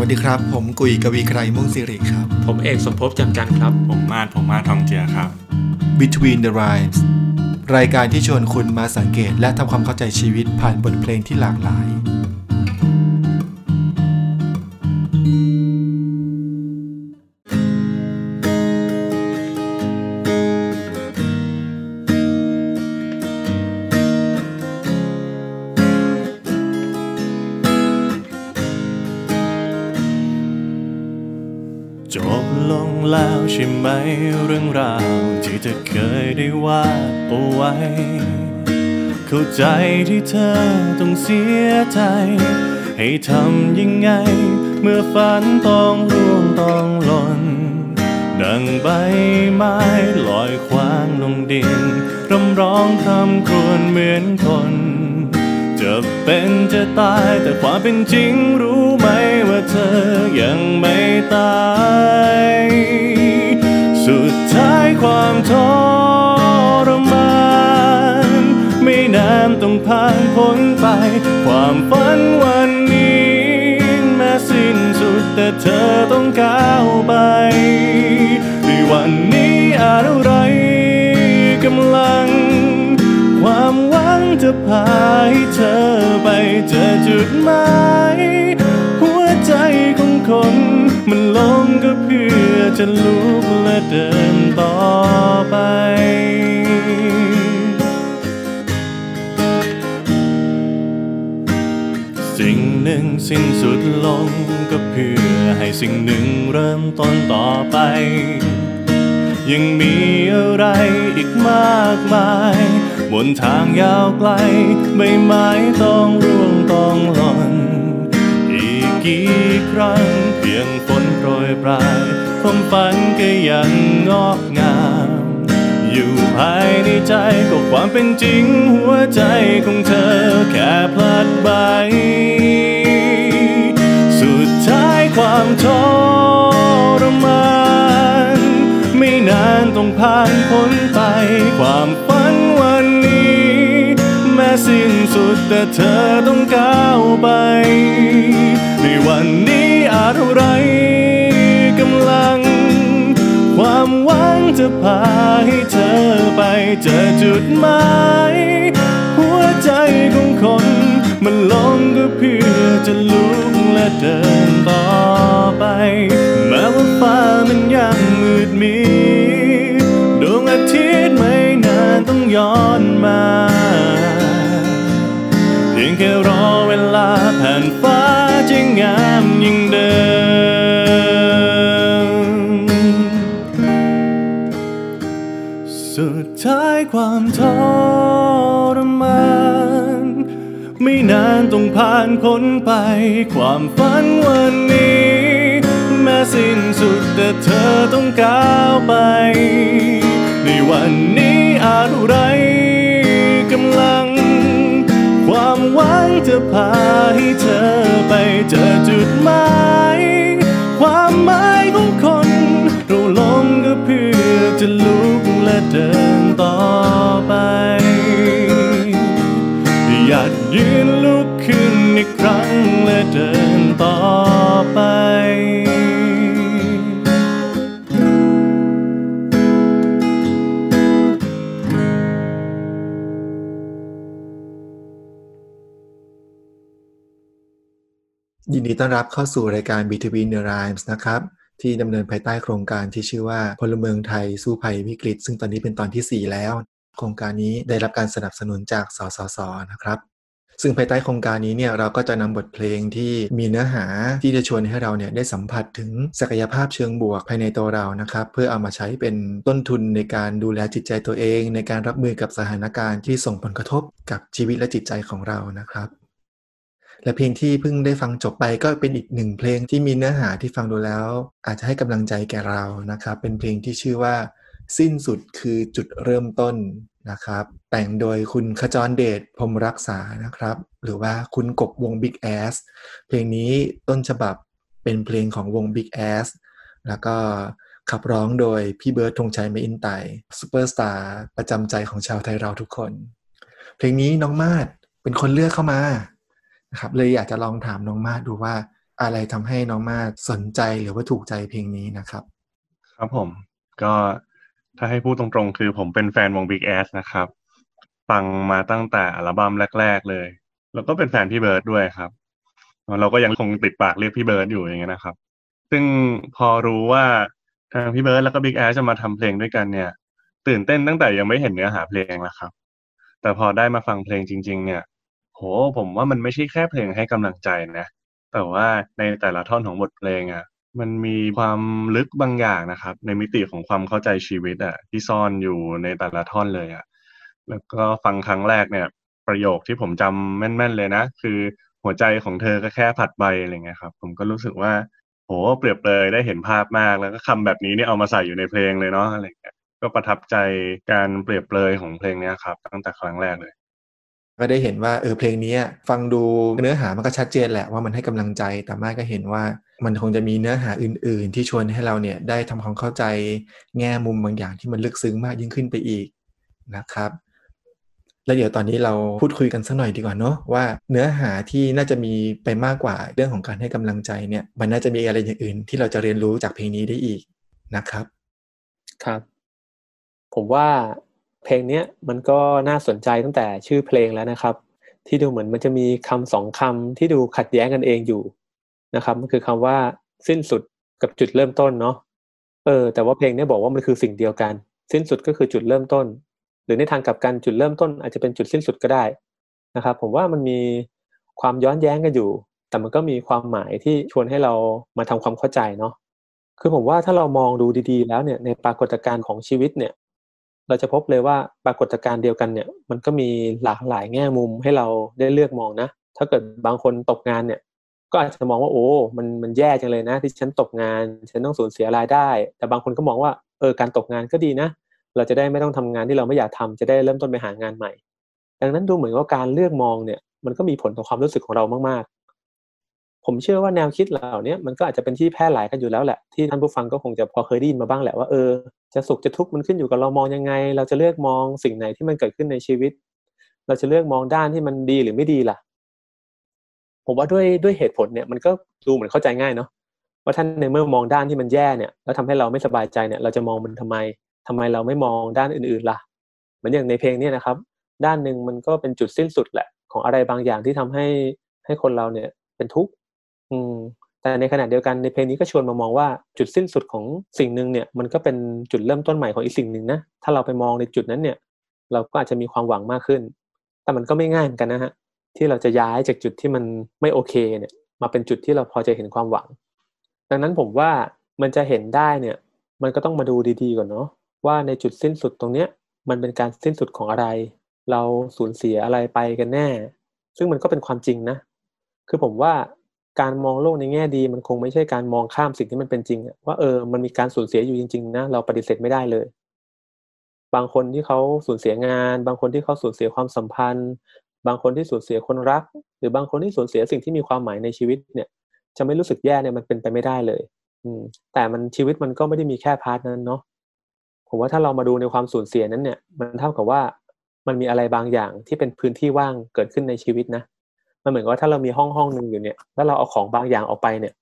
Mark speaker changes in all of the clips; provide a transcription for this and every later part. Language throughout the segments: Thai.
Speaker 1: วัสดีครับ ผมกุยกวีไกรมุ่งสิริครับ
Speaker 2: ผมเอกสมภพจำกันครับ
Speaker 3: ผมมาดผมมาดทองเจียครับ
Speaker 1: Between the Rhymes รายการที่ชวนคุณมาสังเกตและทำความเข้าใจชีวิตผ่านบทเพลงที่หลากหลาย
Speaker 3: ราวที่เธอเคยได้วาดเอาไว้ เข้าใจที่เธอต้องเสียใจ ให้ทำยังไง เมื่อฝันต้องร่วงต้องหล่น ดังใบไม้ลอยควางลงดินร่ำร้องคำครวญเหมือนคน จะเป็นจะตายแต่ความเป็นจริงรู้ไหมว่าเธอยังไม่ตาย สุดท้ายความทรมานไม่นานต้องผ่านพ้นไป ความฝันวันนี้แม้สิ้นสุดแต่เธอต้องก้าวไปในวันนี้อะไรกำลัง ความหวังจะพาให้เธอไปเจอจุดหมายหัวใจของคนมันลง จะลุกและเดินต่อไป สิ่งหนึ่งสิ้นสุดลงก็เพื่อให้สิ่งหนึ่งเริ่มต้นต่อไป ยังมีอะไรอีกมากมายบนทางยาวไกลใบไม้ต้องร่วงต้องหล่นอีกกี่ ครั้ง เพียงฝนโปรยปลายความฝันก็ยังงอกงาม อยู่ภายในใจก็ความเป็นจริงหัวใจของเธอแค่พลัดใบสุดท้ายความทรมาน ไม่นานต้องผ่านพ้นไปความฝ สิ้นสุดแต่เธอต้องก้าวไป ในวันนี้อะไรกำลัง ความหวังจะพาให้เธอไปเจอจุดหมายหัวใจของคน มันลงก็เพื่อจะลุกและเดินต่อไป แม้ว่าฟ้ามันยังมืดมิดดวงอาทิตย์ไม่นานต้องยอม ผ่านพ้นไป ความฝันวันนี้ แม้สิ้นสุดแต่เธอต้องก้าวไป ในวันนี้อะไรกำลัง ความหวังจะพาให้เธอไปเจอจุดหมาย ความหมายของคนเราลงก็เพื่อจะลุกและเดินต่อไป อยากยืน ต้อ
Speaker 1: นรับเข้าสู่รายการ Between the Rhymes นะครับ ที่ดำเนินภายใต้โครงการที่ชื่อว่าพลเมืองไทยสู้ภัยวิกฤต ซึ่งตอนนี้เป็นตอนที่ 4 แล้ว โครงการนี้ได้รับการสนับสนุนจากสสสนะครับ ซึ่งภายใต้โครงการนี้เนี่ยเราก็จะนำบทเพลงที่มีเนื้อหาที่จะชวนให้เราเนี่ยได้สัมผัสถึงศักยภาพเชิงบวกภายในตัวเรานะครับ เพื่อเอามาใช้เป็นต้นทุนในการดูแลจิตใจตัวเอง ในการรับมือกับสถานการณ์ที่ส่งผลกระทบกับชีวิตและจิตใจของเรานะครับ และเพลงที่เพิ่งได้ฟังจบไปก็เป็นอีกหนึ่งเพลงที่มีเนื้อหาที่ฟังดูแล้ว อาจจะให้กำลังใจแก่เรานะครับ เป็นเพลงที่ชื่อว่า สิ้นสุดคือจุดเริ่มต้นนะครับ แต่งโดยคุณขจรเดชพรมรักษานะครับ หรือว่าคุณกบวง Big Ass เพลงนี้ต้นฉบับเป็นเพลงของวง Big Ass แล้วก็ขับร้องโดยพี่เบิร์ดธงชัย แมคอินไตย์ ซูเปอร์สตาร์ประจำใจของชาวไทยเราทุกคน เพลงนี้น้องมาดเป็นคนเลือกเข้ามา นะครับเลยอยากจะลองถามน้องมาดดูว่าอะไรทำให้น้องมาสนใจหรือว่าถูกใจเพลงนี้นะครับ
Speaker 4: ครับผมก็ถ้าให้พูดตรงๆ คือผมเป็นแฟนวง Big Ass นะครับ ฟังมาตั้งแต่อัลบั้มแรก ๆ เลย แล้วก็เป็นแฟนพี่เบิร์ดด้วยครับ เราก็ยังคงติดปากเรียกพี่เบิร์ดอยู่อย่างเงี้ยนะครับ ซึ่งพอรู้ว่าทางพี่เบิร์ดแล้วก็ Big Ass จะมาทำเพลงด้วยกันเนี่ย ตื่นเต้นตั้งแต่ยังไม่เห็นเนื้อหาเพลงแล้วครับ แต่พอได้มาฟังเพลงจริง ๆ เนี่ย โหผมว่ามันไม่ใช่แค่เพลงให้กำลังใจนะ แต่ว่าในแต่ละท่อนของบทเพลงอะมันมีความลึกบางอย่างนะครับ ในมิติของความเข้าใจชีวิตอะที่ซ่อนอยู่ในแต่ละท่อนเลยอะแล้วก็ฟังครั้งแรกเนี่ย ประโยคที่ผมจำแม่นๆเลยนะ คือหัวใจของเธอก็แค่ผัดใบอะไรเงี้ยครับ ผมก็รู้สึกว่าโหเปรียบเลยได้เห็นภาพมากแล้วก็คำแบบนี้เนี่ยเอามาใส่อยู่ในเพลงเลยเนาะอะไรเงี้ยก็ประทับใจการเปรียบเลยของเพลงเนี้ยครับ ตั้งแต่ครั้งแรกเลย
Speaker 1: ก็ได้เห็นว่าเออเพลงนี้ฟังดูเนื้อหามันก็ชัดเจนแหละว่ามันให้กำลังใจ แต่มาก็เห็นว่ามันคงจะมีเนื้อหาอื่น ๆ ที่ชวนให้เราเนี่ยได้ทำความเข้าใจแง่มุมบางอย่างที่มันลึกซึ้งมากยิ่งขึ้นไปอีกนะครับ แล้วเดี๋ยวตอนนี้เราพูดคุยกันสักหน่อยดีกว่าเนาะว่าเนื้อหาที่น่าจะมีไปมากกว่าเรื่องของการให้กำลังใจเนี่ย มันน่าจะมีอะไรอย่างอื่น ที่เราจะเรียนรู้จากเพลงนี้ได้อีกนะครับ
Speaker 2: ครับ ผมว่า เพลงเนี้ยมันก็น่าสนใจตั้งแต่ชื่อเพลงแล้วนะครับ ที่ดูเหมือนมันจะมีคำสองคำที่ดูขัดแย้งกันเองอยู่นะครับมันคือคำว่าสิ้นสุดกับจุดเริ่มต้นเนาะเออแต่ว่าเพลงเนี้ยบอกว่ามันคือสิ่งเดียวกัน สิ้นสุดก็คือจุดเริ่มต้น หรือในทางกลับกันจุดเริ่มต้น อาจจะเป็นจุดสิ้นสุดก็ได้นะครับ ผมว่ามันมีความย้อนแย้งกันอยู่ แต่มันก็มีความหมายที่ชวนให้เรามาทำความเข้าใจเนาะคือผมว่าถ้าเรามองดูดีๆ แล้วเนี่ยในปรากฏการณ์ของชีวิตเนี่ย เราจะพบเลยว่าปรากฏการณ์เดียวกันเนี่ยมันก็มีหลากหลายแง่มุมให้เราได้เลือกมองนะ ถ้าเกิดบางคนตกงานเนี่ย ก็อาจจะมองว่าโอ้มันมันแย่จังเลยนะ ที่ฉันตกงานฉันต้องสูญเสียรายได้ แต่บางคนก็มองว่าเออการตกงานก็ดีนะ เราจะได้ไม่ต้องทำงานที่เราไม่อยากทำจะได้เริ่มต้นไปหางานใหม่ ดังนั้นดูเหมือนว่าการเลือกมองเนี่ยมันก็มีผลต่อความรู้สึกของเรามากๆ ผมเชื่อว่าแนวคิดเหล่านี้มันก็อาจจะเป็นที่แพร่หลายกันอยู่แล้วแหละ ที่ท่านผู้ฟังก็คงจะพอเคยได้ยินมาบ้างแหละว่าเออจะสุขจะทุกข์มันขึ้นอยู่กับเรามองยังไง เราจะเลือกมองสิ่งไหนที่มันเกิดขึ้นในชีวิต เราจะเลือกมองด้านที่มันดีหรือไม่ดีล่ะ ผมว่าด้วยด้วยเหตุผลเนี่ยมันก็ดูเหมือนเข้าใจง่ายเนาะว่าท่านในเมื่อมองด้านที่มันแย่เนี่ยแล้วทำให้เราไม่สบายใจเนี่ย เราจะมองมันทำไมทำไมเราไม่มองด้านอื่นๆล่ะเหมือนอย่างในเพลงนี้นะครับ ด้านหนึ่งมันก็เป็นจุดสิ้นสุดแหละ ของอะไรบางอย่างที่ทำให้ให้คนเราเนี่ยเป็นทุกข์ อืมแต่ในขณะเดียวกันในเพลงนี้ก็ชวนมามองว่าจุดสิ้นสุดของสิ่งหนึ่งเนี่ยมันก็เป็นจุดเริ่มต้นใหม่ของอีกสิ่งหนึ่งนะถ้าเราไปมองในจุดนั้นเนี่ยเราก็อาจจะมีความหวังมากขึ้น แต่มันก็ไม่ง่ายเหมือนกันนะฮะที่เราจะย้ายจากจุดที่มันไม่โอเคเนี่ยมาเป็นจุดที่เราพอจะเห็นความหวัง ดังนั้นผมว่ามันจะเห็นได้เนี่ยมันก็ต้องมาดูดีๆก่อนเนาะว่าในจุดสิ้นสุดตรงเนี้ยมันเป็นการสิ้นสุดของอะไร เราสูญเสียอะไรไปกันแน่ ซึ่งมันก็เป็นความจริงนะ คือผมว่า การมองโลกในแง่ดี มันคงไม่ใช่การมองข้ามสิ่งที่มันเป็นจริงว่าเออมันมีการสูญเสียอยู่จริง ๆ นะ เราปฏิเสธไม่ได้เลย บางคนที่เขาสูญเสียงาน บางคนที่เขาสูญเสียความสัมพันธ์ บางคนที่สูญเสียคนรัก หรือบางคนที่สูญเสียสิ่งที่มีความหมายในชีวิตเนี่ย จะไม่รู้สึกแย่เนี่ยมันเป็นไปไม่ได้เลย อืม แต่มันชีวิตมันก็ไม่ได้มีแค่พาร์ทนั้นเนาะผมว่าถ้าเรามาดูในความสูญเสียนั้นเนี่ย มันเท่ากับว่ามันมีอะไรบางอย่างที่เป็นพื้นที่ว่างเกิดขึ้นในชีวิตนะ มันเหมือนว่าถ้าเรามีห้องห้องหนึ่งอยู่เนี่ยแล้วเราเอาของบางอย่างออกไปเนี่ย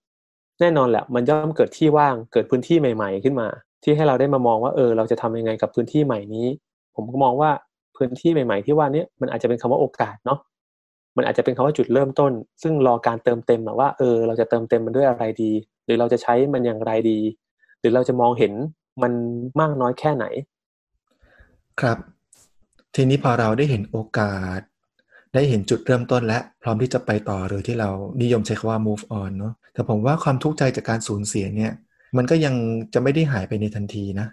Speaker 2: แน่นอนแหละมันย่อมเกิดที่ว่างเกิดพื้นที่ใหม่ ๆ ขึ้นมา ที่ให้เราได้มามองว่าเออเราจะทำยังไงกับพื้นที่ใหม่นี้ ผมก็มองว่าพื้นที่ใหม่ ๆ ที่ว่านี้มันอาจจะเป็นคำว่าโอกาสเนาะมันอาจจะเป็นคำว่าจุดเริ่มต้น ซึ่งรอการเติมเต็มว่าเออเราจะเติมเต็มมันด้วยอะไรดี หรือเราจะใช้มันอย่างไรดี หรือเราจะมองเห็นมันมากน้อยแค่ไหน
Speaker 1: ครับ ทีนี้พอเราได้เห็นโอกาส ได้เห็นจุดเริ่มต้นและพร้อมที่จะไปต่อหรือที่เรานิยมใช้คำว่า move on เนาะแต่ผมว่าความทุกข์ใจจากการสูญเสียเนี่ย มันก็ยังจะไม่ได้หายไปในทันทีนะ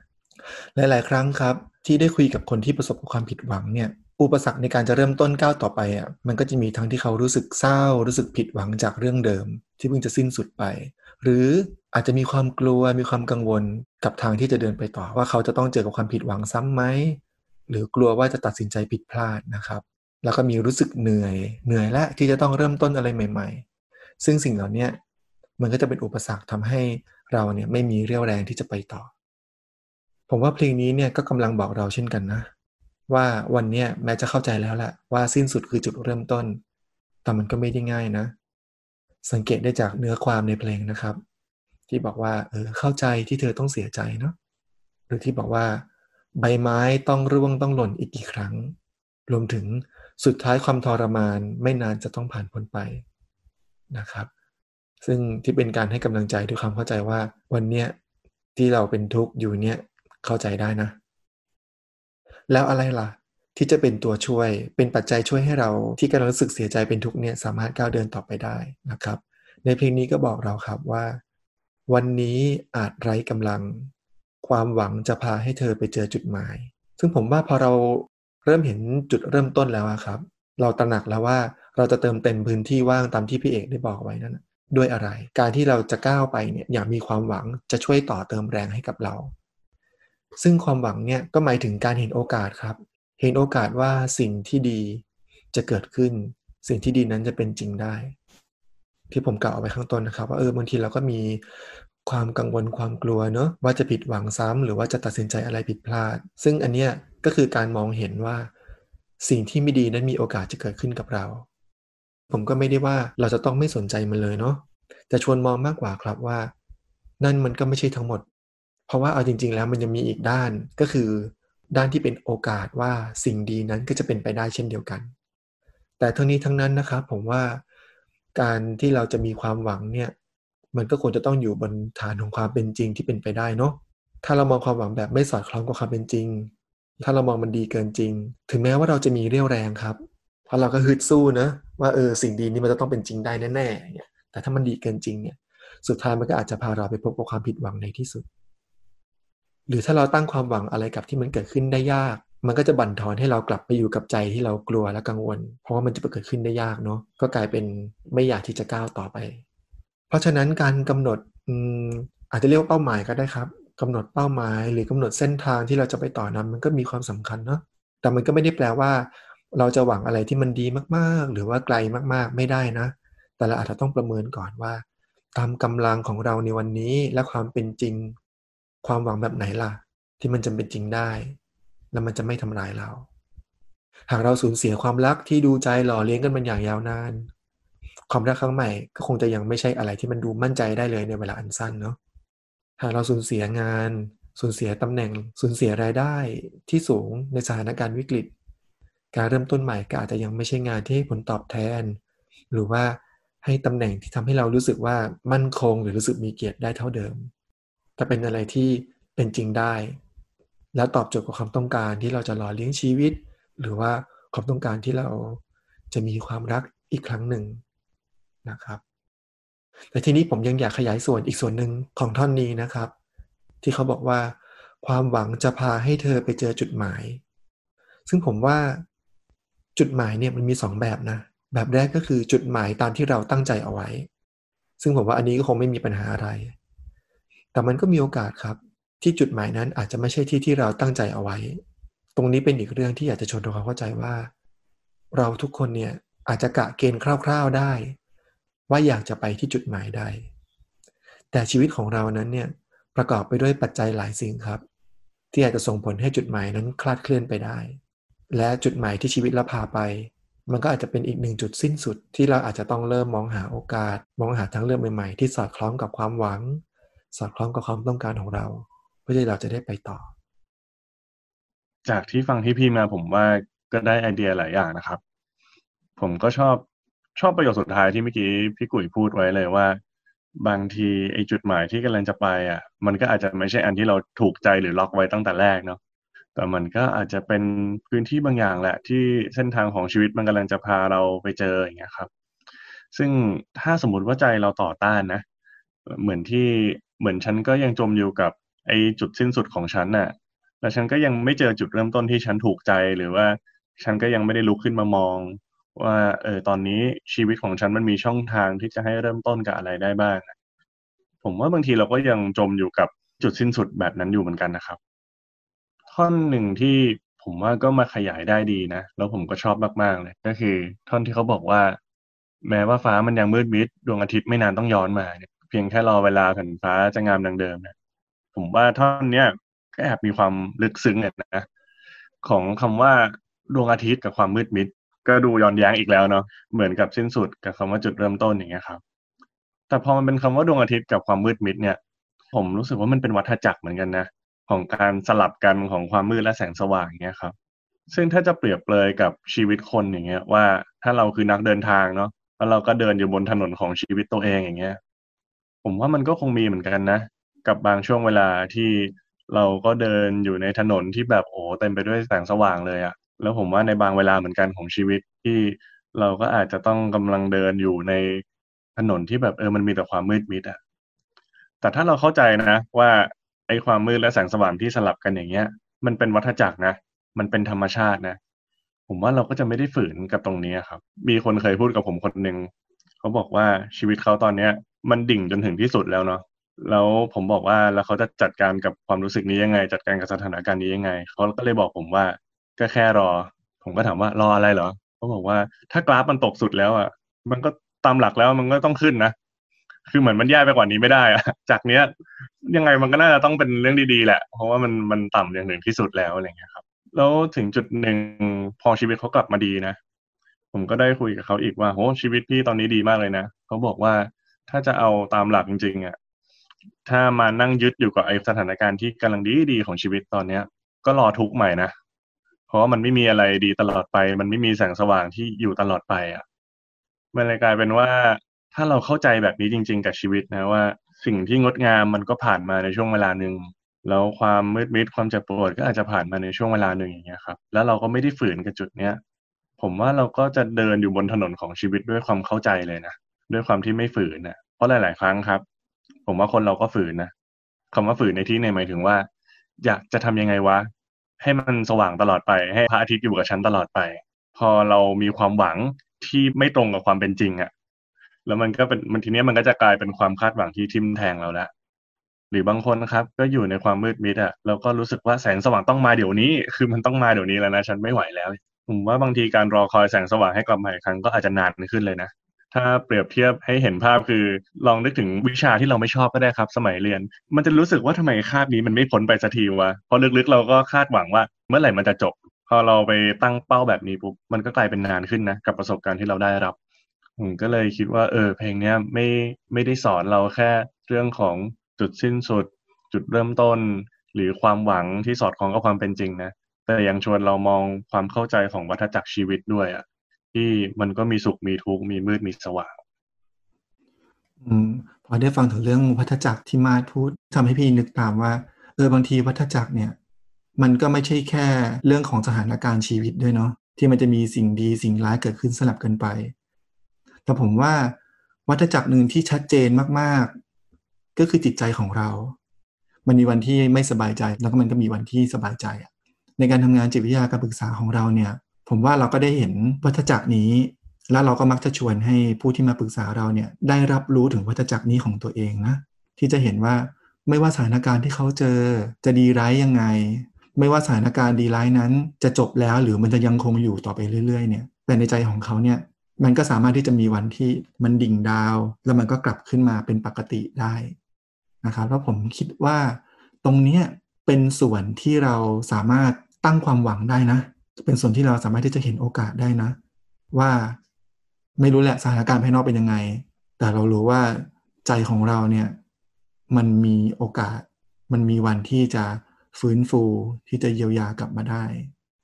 Speaker 1: หลาย ๆ ครั้งครับ ที่ได้คุยกับคนที่ประสบกับความผิดหวังเนี่ยอุปสรรคในการจะเริ่มต้นก้าวต่อไปอะมันก็จะมีทั้งที่เขารู้สึกเศร้า รู้สึกผิดหวังจากเรื่องเดิม ที่เพิ่งจะสิ้นสุดไป หรืออาจจะมีความกลัวมีความกังวลกับทางที่จะเดินไปต่อ ว่าเขาจะต้องเจอกับความผิดหวังซ้ำไหมหรือกลัวว่าจะตัดสินใจผิดพลาดนะครับ แล้วก็มีรู้สึกเหนื่อย เหนื่อยและที่จะต้องเริ่มต้นอะไรใหม่ ๆ ซึ่งสิ่งเหล่านี้มันก็จะเป็นอุปสรรคทำให้เราเนี่ยไม่มีเรี่ยวแรงที่จะไปต่อ ผมว่าเพลงนี้เนี่ยก็กำลังบอกเราเช่นกันนะ ว่าวันเนี้ยแม้จะเข้าใจแล้วแหละว่าสิ้นสุดคือจุดเริ่มต้น แต่มันก็ไม่ได้ง่ายนะ สังเกตได้จากเนื้อความในเพลงนะครับ ที่บอกว่าเออเข้าใจที่เธอต้องเสียใจเนาะหรือที่บอกว่า ใบไม้ต้องร่วงต้องหล่นอีกกี่ครั้ง รวมถึง สุดท้ายความทรมานไม่นานจะต้องผ่านพ้นไปนะครับ ซึ่งที่เป็นการให้กำลังใจด้วยความเข้าใจว่า วันเนี้ยที่เราเป็นทุกข์อยู่เนี่ยเข้าใจได้นะ แล้วอะไรล่ะ ที่จะเป็นตัวช่วยเป็นปัจจัยช่วยให้เราที่กำลังรู้สึกเสียใจเป็นทุกข์เนี่ยสามารถก้าวเดินต่อไปได้นะครับ ในเพลงนี้ก็บอกเราครับว่า วันนี้อาจไร้กำลัง ความหวังจะพาให้เธอไปเจอจุดหมาย ซึ่งผมว่าพอเรา เริ่มเห็นจุดเริ่มต้นแล้วครับ เราตระหนักแล้วว่าเราจะเติมเต็มพื้นที่ว่างตามที่พี่เอกได้บอกไว้นั่นด้วยอะไร การที่เราจะก้าวไปเนี่ยอย่างมีความหวังจะช่วยต่อเติมแรงให้กับเรา ซึ่งความหวังเนี่ยก็หมายถึงการเห็นโอกาสครับ เห็นโอกาสว่าสิ่งที่ดีจะเกิดขึ้น สิ่งที่ดีนั้นจะเป็นจริงได้ ที่ผมกล่าวเอาไว้ข้างต้นนะครับ ว่าเออบางทีเราก็มีความกังวลความกลัวเนอะว่าจะผิดหวังซ้ำหรือว่าจะตัดสินใจอะไรผิดพลาด ซึ่งอันเนี้ย ก็คือการมองเห็นว่า สิ่งที่ไม่ดีนั้นมีโอกาสจะเกิดขึ้นกับเรา ผมก็ไม่ได้ว่าเราจะต้องไม่สนใจมันเลยเนาะแต่ชวนมองมากกว่าครับว่า นั่นมันก็ไม่ใช่ทั้งหมด เพราะว่าเอาจริง ๆ แล้วมันยังมีอีกด้านก็คือ ด้านที่เป็นโอกาสว่าสิ่งดีนั้นก็จะเป็นไปได้เช่นเดียวกัน แต่ทั้งนี้ทั้งนั้นนะครับผมว่าการที่เราจะมีความหวังเนี่ยมันก็ควรจะต้องอยู่บนฐานของความเป็นจริงที่เป็นไปได้เนาะถ้าเรามองความหวังแบบไม่สอดคล้องกับความเป็นจริง ถ้าเรามองมันดีเกินจริง ถึงแม้ว่าเราจะมีเรี่ยวแรงครับ เพราะเราก็ฮึดสู้นะ ว่าเออสิ่งดีนี้มันจะต้องเป็นจริงได้แน่ๆเนี่ยแต่ถ้ามันดีเกินจริงเนี่ย สุดท้ายมันก็อาจจะพาเราไปพบกับความผิดหวังในที่สุด หรือถ้าเราตั้งความหวังอะไรกับที่มันเกิดขึ้นได้ยาก มันก็จะบั่นทอนให้เรากลับไปอยู่กับใจที่เรากลัวและกังวล เพราะว่ามันจะเกิดขึ้นได้ยากเนาะก็กลายเป็นไม่อยากที่จะก้าวต่อไป เพราะฉะนั้นการกำหนดออาจจะเรียกว่าเป้าหมายก็ได้ครับ กำหนดเป้าหมาย หรือกำหนดเส้นทางที่เราจะไปต่อนั้น มันก็มีความสำคัญเนาะแต่มันก็ไม่ได้แปลว่า เราจะหวังอะไรที่มันดีมากๆ หรือว่าไกลมากๆไม่ได้นะ แต่เราอาจจะต้องประเมินก่อนว่า ตามกำลังของเราในวันนี้และความเป็นจริง ความหวังแบบไหนล่ะ ที่มันจะเป็นจริงได้ แล้วมันจะไม่ทำลายเรา หากเราสูญเสียความรักที่ดูใจหล่อเลี้ยงกันมันอย่างยาวนานความรักครั้งใหม่ก็คงจะยังไม่ใช่อะไรที่มันดูมั่นใจได้เลยในเวลาอันสั้นเนาะ หากเราสูญเสียงาน สูญเสียตำแหน่ง สูญเสียรายได้ที่สูงในสถานการณ์วิกฤต การเริ่มต้นใหม่ก็อาจจะยังไม่ใช่งานที่ให้ผลตอบแทน หรือว่าให้ตำแหน่งที่ทำให้เรารู้สึกว่ามั่นคงหรือรู้สึกมีเกียรติได้เท่าเดิม แต่เป็นอะไรที่เป็นจริงได้ แล้วตอบโจทย์กับความต้องการที่เราจะหล่อเลี้ยงชีวิต หรือว่าความต้องการที่เราจะมีความรักอีกครั้งหนึ่งนะครับ แต่ทีนี้ผมยังอยากขยายส่วนอีกส่วนหนึ่งของท่อนนี้นะครับ ที่เขาบอกว่า ความหวังจะพาให้เธอไปเจอจุดหมาย ซึ่งผมว่าจุดหมายเนี่ยมันมีสองแบบนะ แบบแรกก็คือจุดหมายตามที่เราตั้งใจเอาไว้ ซึ่งผมว่าอันนี้ก็คงไม่มีปัญหาอะไร แต่มันก็มีโอกาสครับ ที่จุดหมายนั้นอาจจะไม่ใช่ที่ที่เราตั้งใจเอาไว้ ตรงนี้เป็นอีกเรื่องที่อยากจะชวนทำความเข้าใจว่า เราทุกคนเนี่ยอาจจะกะเกณฑ์คร่าว ๆได้ ว่าอยากจะไปที่จุดหมายใด แต่ชีวิตของเรานั้นเนี่ยประกอบไปด้วยปัจจัยหลายสิ่งครับ ที่อาจจะส่งผลให้จุดหมายนั้นคลาดเคลื่อนไปได้ และจุดหมายที่ชีวิตเราพาไป มันก็อาจจะเป็นอีกหนึ่งจุดสิ้นสุด ที่เราอาจจะต้องเริ่มมองหาโอกาส มองหาทั้งเรื่องใหม่ๆ ที่สอดคล้องกับความหวัง สอดคล้องกับความต้องการของเรา เพื่อที่เราจะได้ไปต่อ
Speaker 4: จากที่ฟังที่พี่มาผมว่าก็ได้ไอเดียหลายอย่างนะครับ ผมก็ชอบ ชอบประโยคสุดท้ายที่เมื่อกี้พี่กุ๋ยพูดไว้เลยว่า บางทีไอ้จุดหมายที่กำลังจะไปอะ มันก็อาจจะไม่ใช่อันที่เราถูกใจหรือล็อกไว้ตั้งแต่แรกเนาะแต่มันก็อาจจะเป็นพื้นที่บางอย่างแหละ ที่เส้นทางของชีวิตมันกำลังจะพาเราไปเจออย่างเงี้ยครับ ซึ่งถ้าสมมติว่าใจเราต่อต้านนะ เหมือนที่เหมือนฉันก็ยังจมอยู่กับไอ้จุดสิ้นสุดของฉันน่ะ แล้วฉันก็ยังไม่เจอจุดเริ่มต้นที่ฉันถูกใจหรือว่าฉันก็ยังไม่ได้ลุกขึ้นมามอง ว่าเออตอนนี้ชีวิตของฉันมันมีช่องทางที่จะให้เริ่มต้นกับอะไรได้บ้าง ผมว่าบางทีเราก็ยังจมอยู่กับจุดสิ้นสุดแบบนั้นอยู่เหมือนกันนะครับ ท่อนหนึ่งที่ผมว่าก็มาขยายได้ดีนะ แล้วผมก็ชอบมากๆเลย ก็คือ ท่อนที่เขาบอกว่า แม้ว่าฟ้ามันยังมืดมิดดวงอาทิตย์ไม่นานต้องย้อนมาเนี่ยเพียงแค่รอเวลาแผ่นฟ้าจะงามดังเดิมเนี่ยผมว่าท่อนเนี้ยก็แอบมีความลึกซึ้งเนี่ยนะของคำว่าดวงอาทิตย์กับความมืดมิด ก็ดูย้อนแย้งอีกแล้วเนาะเหมือนกับสิ้นสุดกับคำว่าจุดเริ่มต้นอย่างเงี้ยครับ แต่พอมันเป็นคำว่าดวงอาทิตย์กับความมืดมิดเนี่ย ผมรู้สึกว่ามันเป็นวัฏจักรเหมือนกันนะของการสลับกันของความมืดและแสงสว่างเงี้ยครับ ซึ่งถ้าจะเปรียบเลยกับชีวิตคนอย่างเงี้ย ว่าถ้าเราคือนักเดินทางเนาะแล้วเราก็เดินอยู่บนถนนของชีวิตตัวเองอย่างเงี้ย ผมว่ามันก็คงมีเหมือนกันนะ กับบางช่วงเวลาที่เราก็เดินอยู่ในถนนที่แบบโอ้เต็มไปด้วยแสงสว่างเลยอะ แล้วผมว่าในบางเวลาเหมือนกันของชีวิตที่เราก็อาจจะต้องกำลังเดินอยู่ในถนนที่แบบเออมันมีแต่ความมืดมิดอะแต่ถ้าเราเข้าใจนะ ว่าไอ้ความมืดและแสงสว่างที่สลับกันอย่างเงี้ย มันเป็นวัฏจักรนะ มันเป็นธรรมชาตินะ ผมว่าเราก็จะไม่ได้ฝืนกับตรงนี้ครับ มีคนเคยพูดกับผมคนหนึ่งเขาบอกว่าชีวิตเขาตอนเนี้ย มันดิ่งจนถึงที่สุดแล้วเนาะแล้วผมบอกว่าแล้วเขาจะจัดการกับความรู้สึกนี้ยังไง จัดการกับสถานการณ์นี้ยังไงเขาก็เลยบอกผมว่า ก็แค่รอ ผมก็ถามว่ารออะไรเหรอเขาบอกว่าถ้ากราฟมันตกสุดแล้วอะ มันก็ตามหลักแล้วมันก็ต้องขึ้นนะคือเหมือนมันแย่ไปกว่านี้ไม่ได้อะจากเนี้ย ยังไงมันก็น่าจะต้องเป็นเรื่องดีๆแหละ เพราะว่ามันมันต่ำอย่างหนึ่งที่สุดแล้วอะไรเงี้ยครับ แล้วถึงจุดหนึ่งพอชีวิตเขากลับมาดีนะผมก็ได้คุยกับเขาอีกว่าโหชีวิตพี่ตอนนี้ดีมากเลยนะเขาบอกว่าถ้าจะเอาตามหลักจริงๆอะถ้ามานั่งยึดอยู่กับไอสถานการณ์ที่กำลังดีดีของชีวิตตอนเนี้ย ก็รอทุกข์ใหม่นะ เพราะว่ามันไม่มีอะไรดีตลอดไป มันไม่มีแสงสว่างที่อยู่ตลอดไปอะมันเลยกลายเป็นว่าถ้าเราเข้าใจแบบนี้จริง ๆ กับชีวิตนะว่า สิ่งที่งดงามมันก็ผ่านมาในช่วงเวลาหนึ่งแล้วความมืดมิดความเจ็บปวดก็อาจจะผ่านมาในช่วงเวลาหนึ่งอย่างเงี้ยครับ แล้วเราก็ไม่ได้ฝืนกับจุดเนี้ยผมว่าเราก็จะเดินอยู่บนถนนของชีวิตด้วยความเข้าใจเลยนะด้วยความที่ไม่ฝืนนะเพราะหลาย ๆ ครั้งครับ ผมว่าคนเราก็ฝืนนะคำว่าฝืนในที่ในหมายถึงว่า อยากจะทำยังไงวะ ให้มันสว่างตลอดไป ให้พระอาทิตย์อยู่กับฉันตลอดไป พอเรามีความหวังที่ไม่ตรงกับความเป็นจริงอะ่ะ แล้วมันก็เป็นมันทีนี้มันก็จะกลายเป็นความคาดหวังที่ทิ่มแทงเราละหรือบางคนนะครับ ก็อยู่ในความมืดมิดอะ่ะแล้วก็รู้สึกว่าแสงสว่างต้องมาเดี๋ยวนี้ คือมันต้องมาเดี๋ยวนี้แล้วนะฉันไม่ไหวแล้ว ผมว่าบางทีการรอคอยแสงสว่างให้กลับมาอีกครั้งก็อาจจะนานขึ้นเลยนะ ถ้าเปรียบเทียบให้เห็นภาพคือ ลองนึกถึงวิชาที่เราไม่ชอบก็ได้ครับ สมัยเรียน มันจะรู้สึกว่าทำไมคาบนี้มันไม่พ้นไปสักทีวะเพราะลึกๆเราก็คาดหวังว่า เมื่อไหร่มันจะจบ พอเราไปตั้งเป้าแบบนี้ปุ๊บมันก็กลายเป็นนานขึ้นนะกับประสบการณ์ที่เราได้รับผมก็เลยคิดว่าเออเพลงเนี้ยไม่ไม่ได้สอนเราแค่เรื่องของจุดสิ้นสุด จุดเริ่มต้น หรือความหวังที่สอดคล้องกับความเป็นจริงนะแต่ยังชวนเรามองความเข้าใจของวัฏจักรชีวิตด้วยอะ ที่มันก็มีสุขมีทุกข์มีมืดมีสว่าง
Speaker 1: อืมพอได้ฟังถึงเรื่องวัฏจักรที่มาพูดทำให้พี่นึกตามว่า เออบางทีวัฏจักรเนี่ย มันก็ไม่ใช่แค่เรื่องของสถานการณ์ชีวิตด้วยเนาะที่มันจะมีสิ่งดีสิ่งร้ายเกิดขึ้นสลับกันไป แต่ผมว่าวัฏจักรหนึ่งที่ชัดเจนมากๆ ก็คือจิตใจของเรา มันมีวันที่ไม่สบายใจแล้วก็มันก็มีวันที่สบายใจในการทำงานจิตวิทยาการปรึกษาของเราเนี่ย ผมว่าเราก็ได้เห็นวัฏจักรนี้ แล้วเราก็มักจะชวนให้ผู้ที่มาปรึกษาเราเนี่ยได้รับรู้ถึงวัฏจักรนี้ของตัวเองนะที่จะเห็นว่าไม่ว่าสถานการณ์ที่เขาเจอจะดีร้ายยังไง ไม่ว่าสถานการณ์ดีร้ายนั้น จะจบแล้วหรือมันจะยังคงอยู่ต่อไปเรื่อยๆเนี่ยแต่ในใจของเขาเนี่ยมันก็สามารถที่จะมีวันที่มันดิ่งดาว แล้วมันก็กลับขึ้นมาเป็นปกติได้นะครับแล้วผมคิดว่าตรงนี้เป็นส่วนที่เราสามารถตั้งความหวังได้นะ เป็นส่วนที่เราสามารถที่จะเห็นโอกาสได้นะ ว่าไม่รู้แหละสถานการณ์ภายนอกเป็นยังไง แต่เรารู้ว่าใจของเราเนี่ย มันมีโอกาส มันมีวันที่จะฟื้นฟูที่จะเยียวยากลับมาได้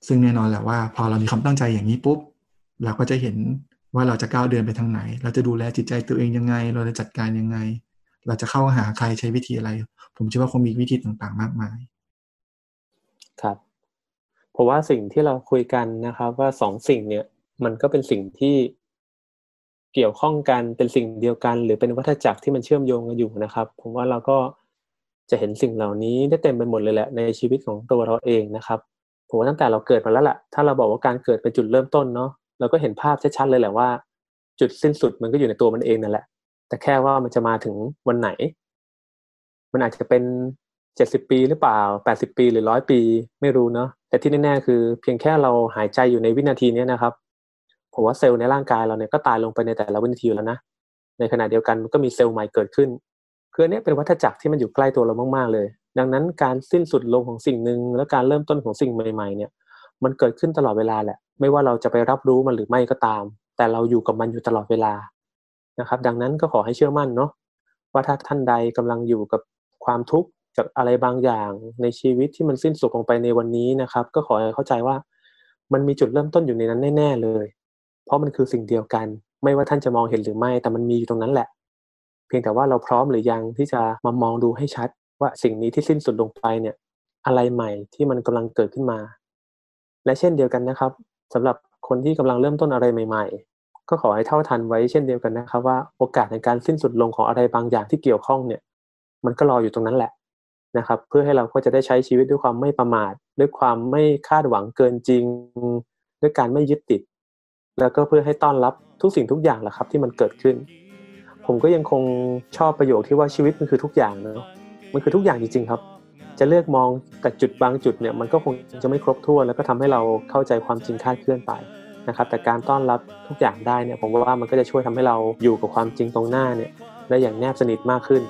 Speaker 1: ซึ่งแน่นอนแหละว่า พอเรามีความตั้งใจอย่างนี้ปุ๊บ เราก็จะเห็นว่าเราจะก้าวเดินไปทางไหน เราจะดูแลจิตใจตัวเองยังไง เราจะจัดการยังไง เราจะเข้าหาใครใช้วิธีอะไร ผมเชื่อว่าคงมีวิธีต่างๆ มากมาย
Speaker 2: ครับ เพราะว่าสิ่งที่เราคุยกันนะครับ ว่าสองสิ่งเนี่ย มันก็เป็นสิ่งที่เกี่ยวข้องกันเป็นสิ่งเดียวกัน หรือเป็นวัฏจักรที่มันเชื่อมโยงกันอยู่นะครับ ผมว่าเราก็จะเห็นสิ่งเหล่านี้ได้เต็มไปหมดเลยแหละในชีวิตของตัวเราเองนะครับผมว่าตั้งแต่เราเกิดมาแล้วแหละถ้าเราบอกว่าการเกิดเป็นจุดเริ่มต้นเนาะเราก็เห็นภาพชัดๆเลยแหละว่า จุดสิ้นสุดมันก็อยู่ในตัวมันเองนั่นแหละ แต่แค่ว่ามันจะมาถึงวันไหน มันอาจจะเป็น เจ็ดสิบปีหรือเปล่าแปดสิบปีหรือร้อยปีไม่รู้เนาะแต่ที่แน่ๆคือ เพียงแค่เราหายใจอยู่ในวินาทีนี้นะครับผมว่าเซลล์ในร่างกายเราเนี่ยก็ตายลงไปในแต่ละวินาทีแล้วนะในขณะเดียวกันมันก็มีเซลล์ใหม่เกิดขึ้นคืออันนี้เป็นวัฏจักรที่มันอยู่ใกล้ตัวเรามากๆเลย ดังนั้นการสิ้นสุดลงของสิ่งหนึ่งและการเริ่มต้นของสิ่งใหม่ๆเนี่ย มันเกิดขึ้นตลอดเวลาแหละ ไม่ว่าเราจะไปรับรู้มันหรือไม่ก็ตาม แต่เราอยู่กับมันอยู่ตลอดเวลานะครับ ดังนั้นก็ขอให้เชื่อมั่นเนาะว่าถ้าท่านใดกำลังอยู่กับความทุกข์ จากอะไรบางอย่างในชีวิตที่มันสิ้นสุดลงไปในวันนี้นะครับ ก็ขอให้เข้าใจว่ามันมีจุดเริ่มต้นอยู่ในนั้นแน่ ๆเลย เพราะมันคือสิ่งเดียวกัน ไม่ว่าท่านจะมองเห็นหรือไม่ แต่มันมีอยู่ตรงนั้นแหละ เพียงแต่ว่าเราพร้อมหรือยังที่จะมามองดูให้ชัด ว่าสิ่งนี้ที่สิ้นสุดลงไปเนี่ย อะไรใหม่ที่มันกำลังเกิดขึ้นมา และเช่นเดียวกันนะครับสำหรับคนที่กำลังเริ่มต้นอะไรใหม่ ๆ ก็ขอให้เท่าทันไว้เช่นเดียวกันนะครับว่าโอกาสในการสิ้นสุดลงของอะไรบางอย่างที่เกี่ยวข้องเนี่ย มันก็รออยู่ตรงนั้นแหละ นะครับ เพื่อให้เราก็จะได้ใช้ชีวิตด้วยความไม่ประมาท ด้วยความไม่คาดหวังเกินจริง ด้วยการไม่ยึดติด แล้วก็เพื่อให้ต้อนรับทุกสิ่งทุกอย่างแหละครับ ที่มันเกิดขึ้น ผมก็ยังคงชอบประโยคที่ว่าชีวิตมันคือทุกอย่างเนาะมันคือทุกอย่างจริงๆครับ จะเลือกมองแต่จุดบางจุดเนี่ยมันก็คงจะไม่ครบถ้วน แล้วก็ทำให้เราเข้าใจความจริงคาดเคลื่อนไปนะครับแต่การต้อนรับทุกอย่างได้เนี่ยผมว่ามันก็จะช่วยทำให้เราอยู่กับความจริงตรงหน้าเนี่ยได้อย่างแนบสนิทมากขึ้น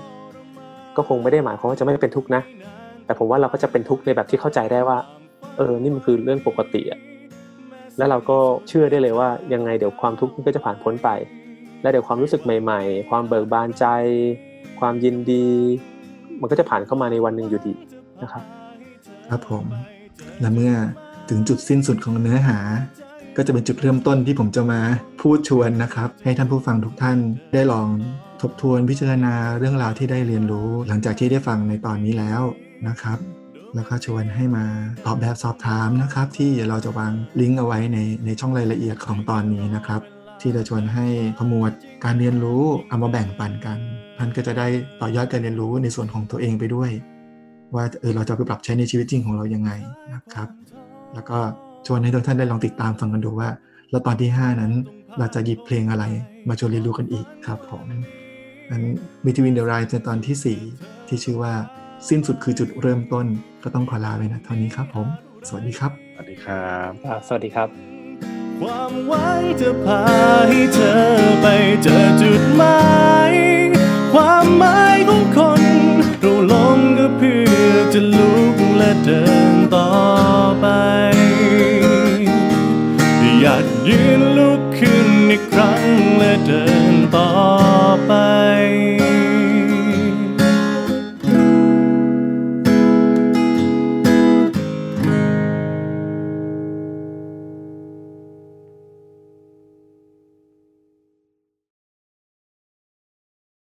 Speaker 2: ก็คงไม่ได้หมายความว่าจะไม่เป็นทุกข์นะ แต่ผมว่าเราก็จะเป็นทุกข์ในแบบที่เข้าใจได้ว่า เออ นี่มันคือเรื่องปกติอะแล้วเราก็เชื่อได้เลยว่ายังไงเดี๋ยวความทุกข์มันก็จะผ่านพ้นไป และเดี๋ยวความรู้สึกใหม่ ๆ ความเบิกบานใจ ความยินดี มันก็จะผ่านเข้ามาในวันหนึ่งอยู่ดีนะครับ
Speaker 1: ครับผม และเมื่อถึงจุดสิ้นสุดของเนื้อหา ก็จะเป็นจุดเริ่มต้นที่ผมจะมาพูดชวนนะครับ ให้ท่านผู้ฟังทุกท่านได้ลองทบทวนพิจารณาเรื่องราวที่ได้เรียนรู้ หลังจากที่ได้ฟังในตอนนี้แล้วนะครับ แล้วก็ชวนให้มาตอบแบบสอบถามนะครับ ที่เราจะวางลิงก์เอาไว้ในในช่องรายละเอียดของตอนนี้นะครับ ที่จะชวนให้ขมวดการเรียนรู้เอามาแบ่งปันกันท่านก็จะได้ต่อยอดการเรียนรู้ในส่วนของตัวเองไปด้วย ว่าเออเราจะไปปรับใช้ในชีวิตจริงของเรายังไงนะครับ แล้วก็ ชวนให้ทุกท่านได้ลองติดตามฟังกันดูว่า แล้วตอนที่ 5 นั้นเราจะหยิบเพลงอะไรมาชวนเรียนรู้กันอีกครับผมนั้นมิทวินเดอร์ไรในตอนที่ 4 ที่ชื่อว่าสิ้นสุดคือจุดเริ่มต้นก็ต้องขอลาไปนะเท่านี้ครับผม สวัสดีครับ
Speaker 4: สวัสดีครับ
Speaker 2: สวัสดีครับ
Speaker 4: ความหวังจะพาให้เธอไปเจอจุดหมายความหมายของคนเราลงก็เพื่อจะลุกและเดินต่อไป อยากยืนลุกขึ้นอีกครั้งและเดินต่อ